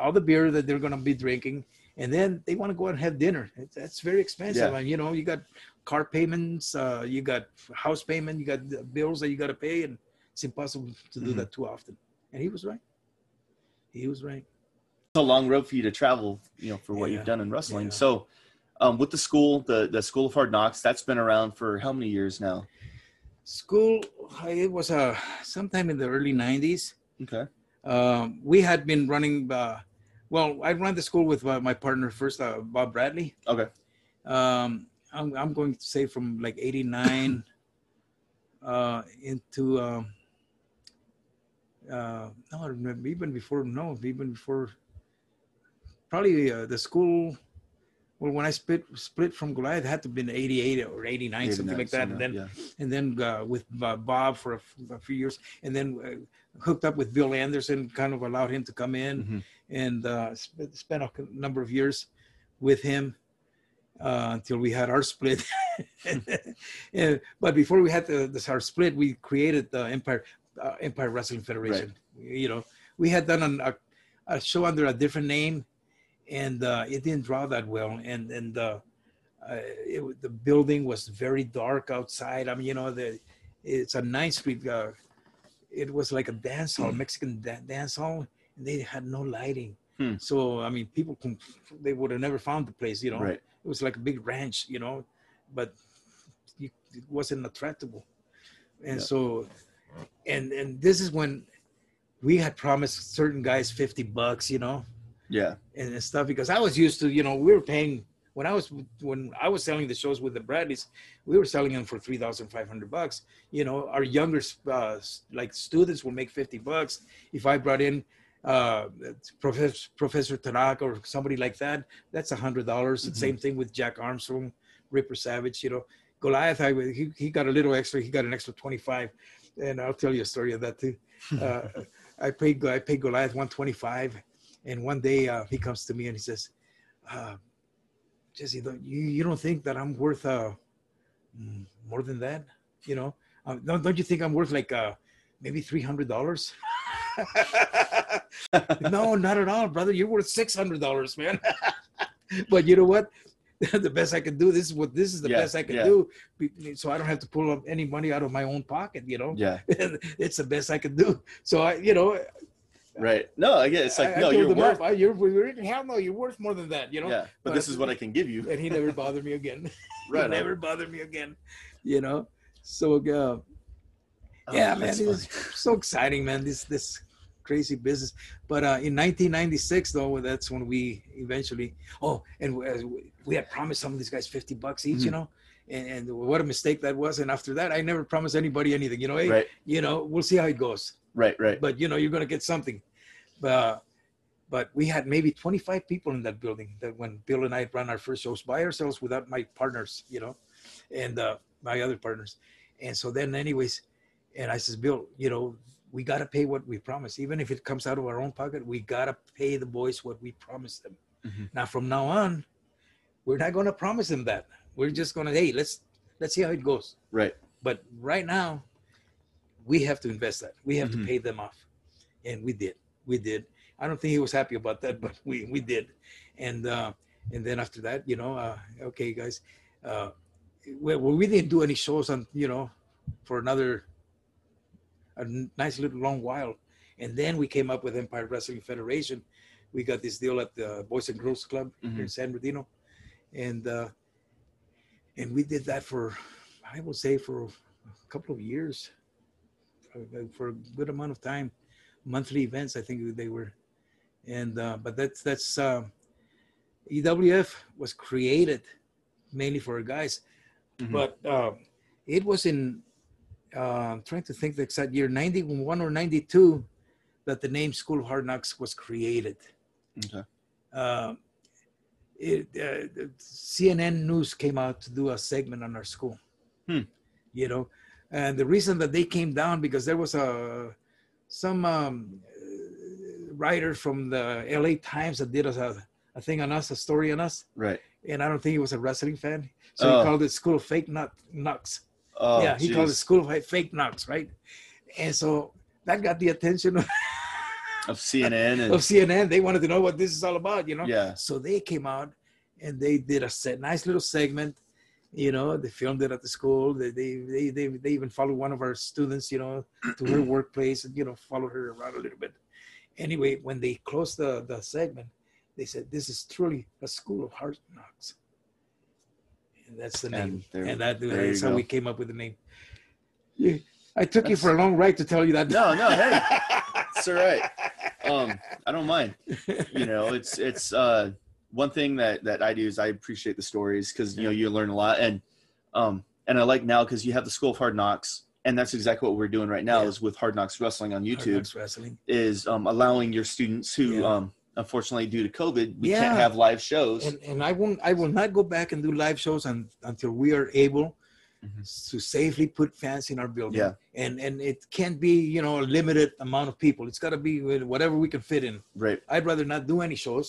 All the beer that they're going to be drinking and then they want to go out and have dinner It's- that's very expensive Yeah. and you know you got car payments uh, you got house payment you got the bills that you got to pay and it's impossible to do Mhm. that too often and he was right he was right It's a long road for you to travel, you know, for what Yeah. you've done in wrestling. Yeah. So, um, with the school, the the School of Hard Knocks, that's been around for how many years now? school it was uh, sometime in the early 90s Okay. um, we had been running uh, well i ran the school with uh, my partner first uh, bob bradley Okay. um, I'm, I'm going to say from like 89 uh, into um, uh, no I remember even before no even before probably uh, the school well when i split split from goliath it had to have been 88 or 89 something like that and then yeah. and then uh, with uh, Bob for a, f- a few years, and then uh, hooked up with Bill Anderson, kind of allowed him to come in Mhm. And uh, sp- spent a number of years with him uh, until we had our split. and, but before we had the, this our split, we created the Empire uh, Empire Wrestling Federation. You know, we had done an, a, a show under a different name, and uh, it didn't draw that well. And and uh, uh, it, the building was very dark outside. I mean, you know, the it's a Ninth Street. Uh, it was like a dance hall, Mexican da- dance hall, and they had no lighting. Hmm. So I mean, people can, they would have never found the place. You know, Right. it was like a big ranch. You know, but it wasn't attractable. And Yeah. so, and and this is when we had promised certain guys fifty bucks. You know, Yeah. and, and stuff because I was used to, you know, we were paying when I was when I was selling the shows with the Bradleys, we were selling them for three thousand five hundred bucks. You know, our younger uh, like students will make fifty bucks. If I brought in uh, Professor Professor Tanaka or somebody like that, that's a hundred dollars. Mhm. Same thing with Jack Armstrong, Ripper Savage. You know, Goliath, I, he he got a little extra. He got an extra twenty five, and I'll tell you a story of that too. Uh, I paid I paid Goliath one twenty five, and one day uh, he comes to me and he says, uh, "Jesse, don't, you you don't think that I'm worth uh, more than that? You know, uh, don't don't you think I'm worth like uh, maybe three hundred dollars?" no, not at all, brother. You're worth six hundred dollars, man. but you know what? the best I can do. This is what this is the Yeah, best I can yeah. do, so I don't have to pull up any money out of my own pocket. You know, Yeah. it's the best I can do. So I, you know, Right. No, I get it's like I, no, I you're worth. I, you're, you're hell no, you're worth more than that, you know. Yeah, but But- this is what I can give you. And he never bothered me again. Right. he never bothered me again, you know. So uh, Oh, yeah, man, it was so exciting, man. This this crazy business. But uh, in 1996, though, that's when we eventually. Oh, and we, uh, we had promised some of these guys 50 bucks each, you Mhm. know. And, and what a mistake that was. And after that, I never promised anybody anything. You know, hey, Right. you know, we'll see how it goes. Right. Right. But you know, you're gonna get something. But but we had maybe 25 people in that building that when Bill and I ran our first shows by ourselves without my partners, you know, and uh, my other partners. And so then, anyways, and I says, Bill, you know, we gotta pay what we promise. even if it comes out of our own pocket. We gotta pay the boys what we promised them. Mhm. Now, from now on, we're not gonna promise them that. We're just gonna, hey, let's let's see how it goes. Right. But right now, we have to invest that. We have Mhm. to pay them off, and we did. We did. I don't think he was happy about that, but we we did. And uh, and then after that, you know, uh, okay, guys, uh, well, we didn't do any shows on, you know, for another a nice little long while, and then we came up with Empire Wrestling Federation. We got this deal at the Boys and Girls Club here in San Bernardino, and uh, and we did that for, I will say, for a couple of years, for, for a good amount of time, monthly events. I think they were, and uh, but that's that's uh, EWF was created mainly for guys, Mhm. but uh, it was in uh, I'm trying to think the exact year 91 or 92 that the name School of Hard Knocks was created Okay. uh, it, uh, CNN News came out to do a segment on our school. Hmm. You know, and the reason that they came down because there was a some um, writer from the LA Times that did us a, a thing on us, a story on us, Right. and I don't think he was a wrestling fan, so Oh. he called it School of Fake Nut Knocks. Oh, yeah, he called it. School of Fake Knocks, right? And so that got the attention of of CNN and CNN. They wanted to know what this is all about, you know. yeah. So they came out and they did a set, nice little segment. You know, they filmed it at the school. They they they they, they even followed one of our students, you know, to her workplace and you know followed her around a little bit. Anyway, when they closed the the segment, they said, "This is truly a school of hard knocks," that's the And name. there- And, that that's how go. we came up with the name. You, I took you for a long ride to tell you that. No, no, hey, it's all right. Um, I don't mind. You know, it's it's uh one thing that that I do is I appreciate the stories because you know you learn a lot and um and I like now because you have the School of Hard Knocks and that's exactly what we're doing right now Yeah. is with Hard Knocks Wrestling on Hard YouTube Knocks wrestling. is um allowing your students who Yeah. um unfortunately due to COVID we Yeah. can't have live shows. and and I won't I will not go back and do live shows un, until we are able Mhm. to safely put fans in our building. Yeah. And and it can't be you know a limited amount of people. It's got to be whatever we can fit in. right. I'd rather not do any shows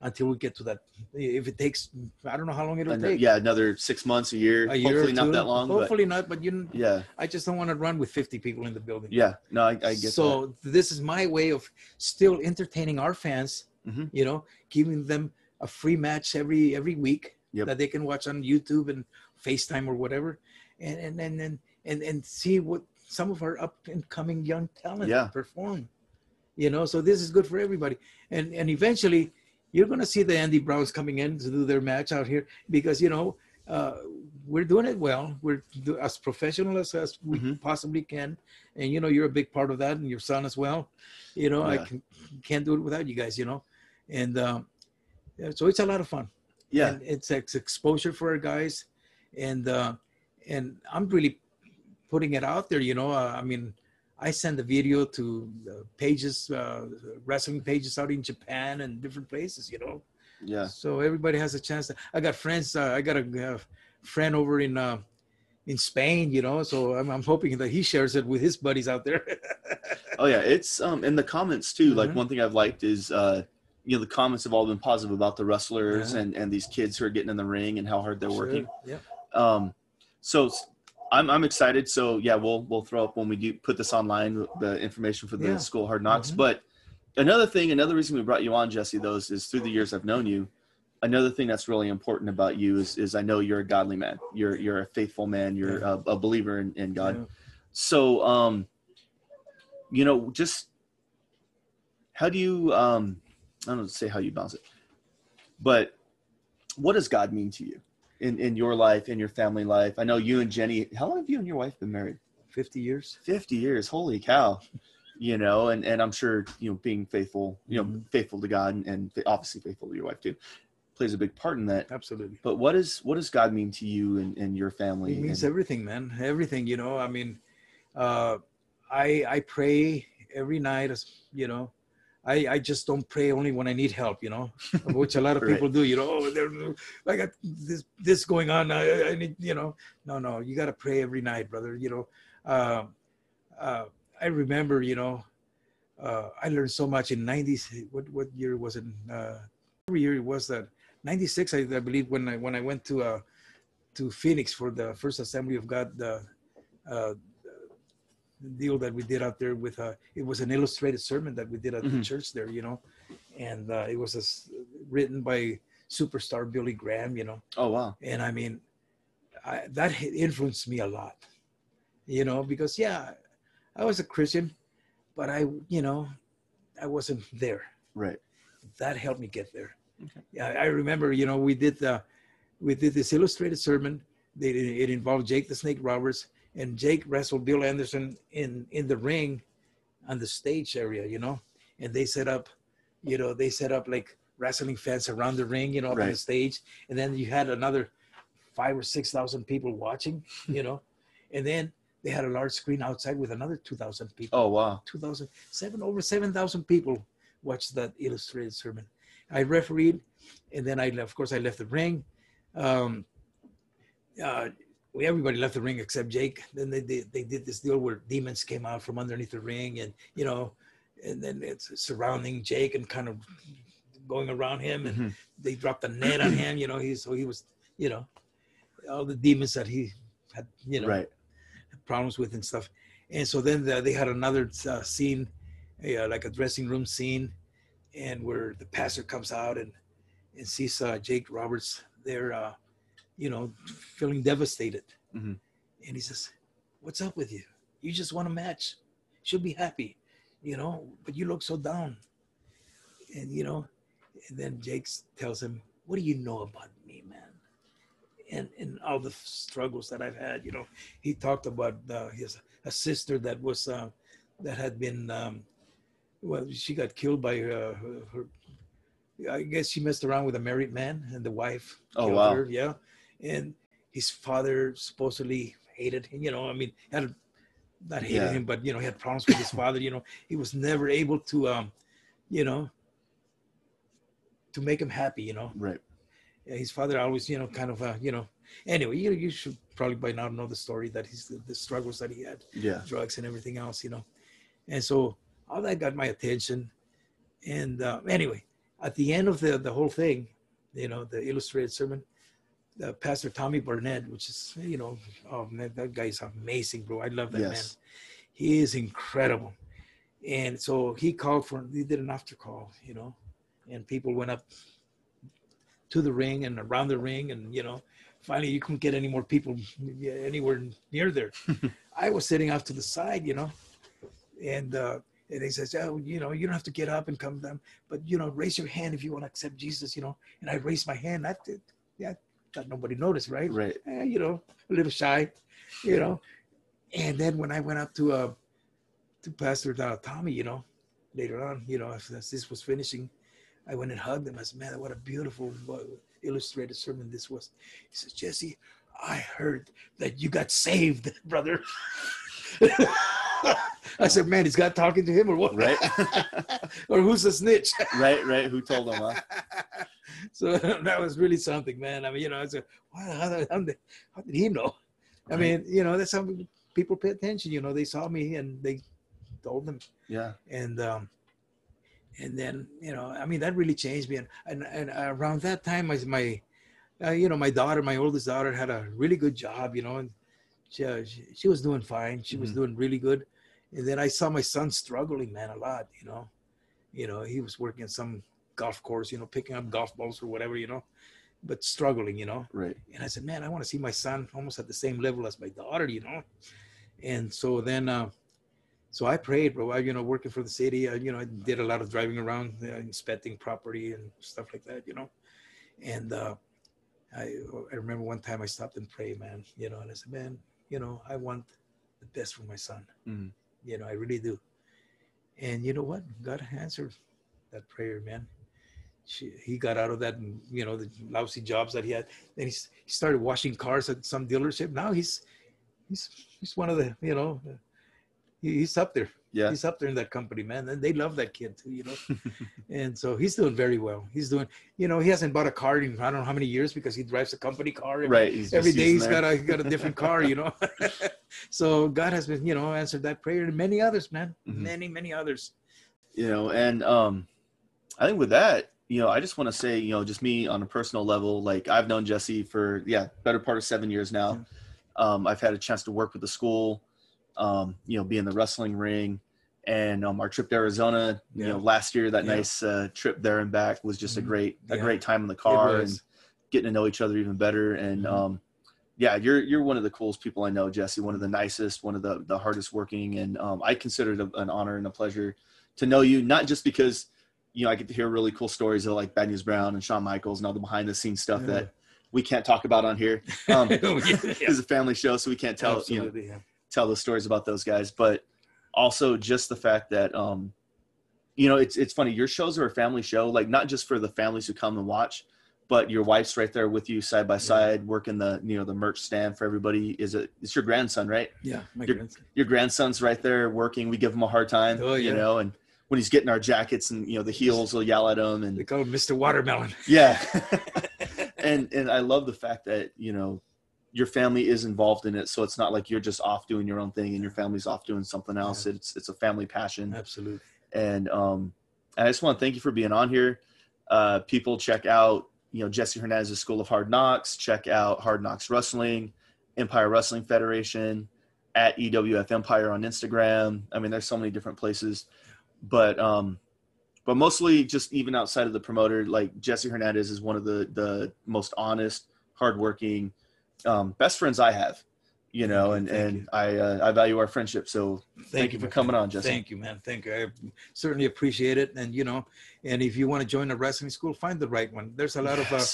until we get to that. If it takes I don't know how long it'll And, take. yeah, another six months, a year. A year Hopefully not that long. Hopefully not. But you, but yeah, I just don't want to run with 50 people in the building. yeah. No, I, I get so this is my way of still entertaining our fans Mhm. you know giving them a free match every every week Yep. that they can watch on youtube and facetime or whatever and and and and and, and see what some of our up and coming young talent Yeah. perform you know so this is good for everybody and and eventually you're going to see the andy browns coming in to do their match out here because you know uh, we're doing it well. We're do, as professional as, as we Mhm. possibly can, and you know you're a big part of that, and your son as well. You know I Yeah. can, can't do it without you guys. You know, and um, yeah, so it's a lot of fun. yeah. and it's, it's exposure for our guys, and uh, and I'm really putting it out there. You know, uh, I mean, I send the video to the pages, uh, wrestling pages out in Japan and different places. You know, Yeah. so everybody has a chance. To, I got friends. Uh, I got a, uh friend over in uh, in Spain. You know, so I'm, I'm hoping that he shares it with his buddies out there. Oh yeah, it's um in the comments too. Like Mhm. one thing I've liked is uh you know the comments have all been positive about the wrestlers Yeah. and and these kids who are getting in the ring and how hard they're working. Yeah. Um, so I'm I'm excited. So yeah, we'll we'll throw up when we do put this online the information for the Yeah. School Hard Knocks. Mhm. But another thing, another reason we brought you on, Jesse, those is, is through the years I've known you. Another thing that's really important about you is is I know you're a godly man. You're you're a faithful man. You're Yeah. a, a believer in, in God. Yeah. So um, you know, just how do you um i don't know say how you balance it but what does god mean to you in in your life in your family life? I know you and jenny how long have you and your wife been married? 50 years. 50 years holy cow. You know and and i'm sure you know being faithful you know mm-hmm. faithful to god and, and obviously faithful to your wife too plays a big part in that. Absolutely. But what is what does god mean to you and, and your family? It means and, everything man. Everything you know i mean uh i i pray every night as you know I, I just don't pray only when I need help, you know, which a lot of people do. You know, oh, they're, I got this this going on. I, I need, you know, no, no, you got to pray every night, brother. You know, uh, uh, I remember, you know, uh, I learned so much in '90s. What what year was it? Uh, every year it was that '96, I, I, believe, when I when I went to uh, to Phoenix for the First Assembly of God, the uh, deal that we did out there with a it was an illustrated sermon that we did at mm-hmm. the church there, you know, and uh, it was a, written by superstar Billy Graham, you know. Oh wow! And I mean, I, that influenced me a lot, you know, because yeah, I was a Christian, but I, you know, I wasn't there. Right. That helped me get there. Okay. Yeah, I remember, you know, we did the, we did this illustrated sermon. It, it involved Jake the Snake Roberts, and Jake wrestled Bill Anderson in in the ring, on the stage area, you know, and they set up, you know, they set up like wrestling fans around the ring, you know, right. on the stage, and then you had another five or six thousand people watching, you know, and then they had a large screen outside with another 2,000 people. Oh, wow. two thousand seven over 7,000 people watched that illustrated sermon. I refereed, and then I, of course, I left the ring. Um, uh, we, everybody left the ring except Jake. Then they, they, they did this deal where demons came out from underneath the ring and, you know, and then it's surrounding Jake and kind of going around him. And mm-hmm. they dropped a net on him, you know, he, so he was, you know, all the demons that he had, you know, right problems with and stuff. And so then the, they had another uh, scene, uh, like a dressing room scene, and where the pastor comes out and and sees uh, Jake Roberts there, uh, you know, feeling devastated, mm-hmm. and he says, "What's up with you? You just want a match. She'll be happy, you know, but you look so down." And you know, and then Jake tells him, "What do you know about me, man?" and and all the struggles that I've had. You know, he talked about uh, his a sister that was uh, that had been um, well, she got killed by uh, her, her, I guess she messed around with a married man, and the wife oh, killed wow. her. Yeah, and his father supposedly hated him. You know, I mean, had not hated yeah. him, but you know, he had problems with his father. You know, he was never able to, um, you know, to make him happy. You know, right his father always, you know, kind of, uh, you know. Anyway, you you should probably by now know the story that he's the, the struggles that he had, yeah, drugs and everything else, you know. And so all that got my attention. And uh, anyway, at the end of the the whole thing, you know, the illustrated sermon, uh, Pastor Tommy Barnett, which is, you know, oh man, that guy is amazing, bro. I love that yes. man. He is incredible. And so he called for, he did an after call, you know, and people went up to the ring and around the ring and you know finally you couldn't get any more people anywhere near there i was sitting off to the side you know and uh and he says oh you know you don't have to get up and come down but you know raise your hand if you want to accept jesus you know and i raised my hand i did yeah thought nobody noticed right right eh, you know a little shy you know and then when i went up to uh to pastor tommy you know later on you know as, as this was finishing I went and hugged him. I said, man, what a beautiful illustrated sermon this was. He says, Jesse, I heard that you got saved, brother. I said, man, he's got talking to him or what? Right. or who's the snitch? right, right. Who told him, huh? so that was really something, man. I mean, you know, I said, wow, how, how, did, how did he know? I right. mean, you know, that's how people pay attention. You know, they saw me and they told them. Yeah. And um, and then you know i mean that really changed me and and, and around that time my, my uh, you know my daughter my oldest daughter had a really good job you know and she, uh, she, she, was doing fine she mm-hmm. was doing really good and then i saw my son struggling man a lot you know you know he was working some golf course you know picking up golf balls or whatever you know but struggling you know right and i said man i want to see my son almost at the same level as my daughter you know and so then uh so I prayed, bro. I, you know, working for the city, I, you know, I did a lot of driving around, uh, inspecting property and stuff like that, you know. And uh, I, I remember one time I stopped and prayed, man, you know, and I said, man, you know, I want the best for my son. Mhm. You know, I really do. And you know what? God answered that prayer, man. She, he got out of that, you know, the lousy jobs that he had. Then he, he started washing cars at some dealership. Now he's he's he's one of the, you know, he, he's up there. Yeah. He's up there in that company, man. And they love that kid too, you know. and so he's doing very well. He's doing, you know, he hasn't bought a car in I don't know how many years because he drives a company car. every- Right. He's Every day he's that. got a got a different car, you know. so God has been, you know, answered that prayer and many others, man. Mhm. Many, many others. you know and um i think with that you know i just want to say you know just me on a personal level like i've known jesse for yeah better part of seven years now um i've had a chance to work with the school um you know be in the wrestling ring and um our trip to arizona you know last year that Yeah. nice uh, trip there and back was just a Mhm. great a Yeah. great time in the car and getting to know each other even better and Mhm. um yeah you're you're one of the coolest people i know jesse one of the nicest one of the the hardest working and um, i consider it a- an honor and a pleasure to know you not just because you know i get to hear really cool stories of like bad news brown and shawn michaels and all the behind the scenes stuff Yeah. that we can't talk about on here um Oh, yeah, yeah. it's a family show so we can't tell you know yeah. tell the stories about those guys, but also just the fact that um, you know, it's it's funny. Your shows are a family show, like not just for the families who come and watch, but your wife's right there with you side by side, working the you know the merch stand for everybody. Is it? It's your grandson, right? Yeah, my Your- grandson. Your grandson's right there working. We give him a hard time, Oh, you know, and when he's getting our jackets and you know the heels will yell at him They and call him Mr. Watermelon. yeah. and and I love the fact that you know your family is involved in it, so it's not like you're just off doing your own thing and your family's off doing something else. It's it's a family passion, Absolutely. and um, and I just want to thank you for being on here. Uh, people check out you know Jesse Hernandez's School of Hard Knocks. Check out Hard Knocks Wrestling, Empire Wrestling Federation, at EWF Empire on Instagram. I mean, there's so many different places, but um, but mostly just even outside of the promoter, like Jesse Hernandez is one of the the most honest, hardworking, um, best friends I have. You know, and Thank and you. I uh, I value our friendship. So Thank you for coming on, Jesse. Thank you, man. Thank you. I certainly appreciate it. And you know, and if you want to join a wrestling school, find the right one. There's a lot of uh,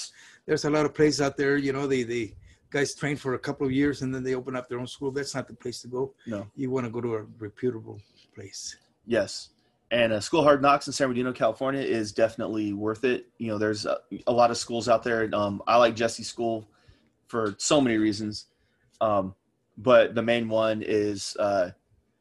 there's a lot of places out there. You know, they they guys train for a couple of years and then they open up their own school. That's not the place to go. No. You want to go to a reputable place. Yes. And uh, School Hard Knocks in San Bernardino, California is definitely worth it. You know, there's a, a lot of schools out there. Um, I like jesse school for so many reasons. Um, but the main one is uh,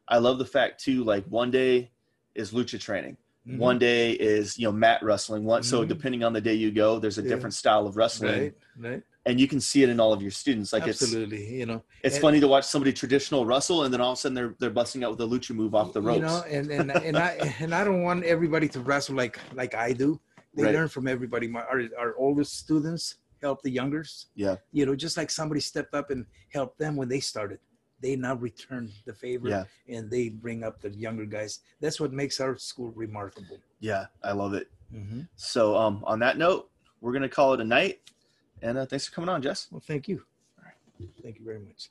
I love the fact, too, like one day is lucha training. Mhm. One day is, you know, mat wrestling. One, So Mhm. depending on the day you go, there's a Yeah. different style of wrestling. right, right. And you can see it in all of your students. Like it's Absolutely. You know, it's And- funny to watch somebody traditional wrestle and then all of a sudden they're, they're busting out with a lucha move off the ropes. You know, and and and I and I don't want everybody to wrestle like like I do. They Right. learn from everybody. My our, our oldest students help the youngers. Yeah. You know, just like somebody stepped up and helped them when they started. They now return the favor Yeah. and they bring up the younger guys. That's what makes our school remarkable. Yeah, I love it. Mm-hmm. So, um, on that note, we're gonna call it a night. And uh, thanks for coming on, Jess. Well, thank you. All right. Thank you very much.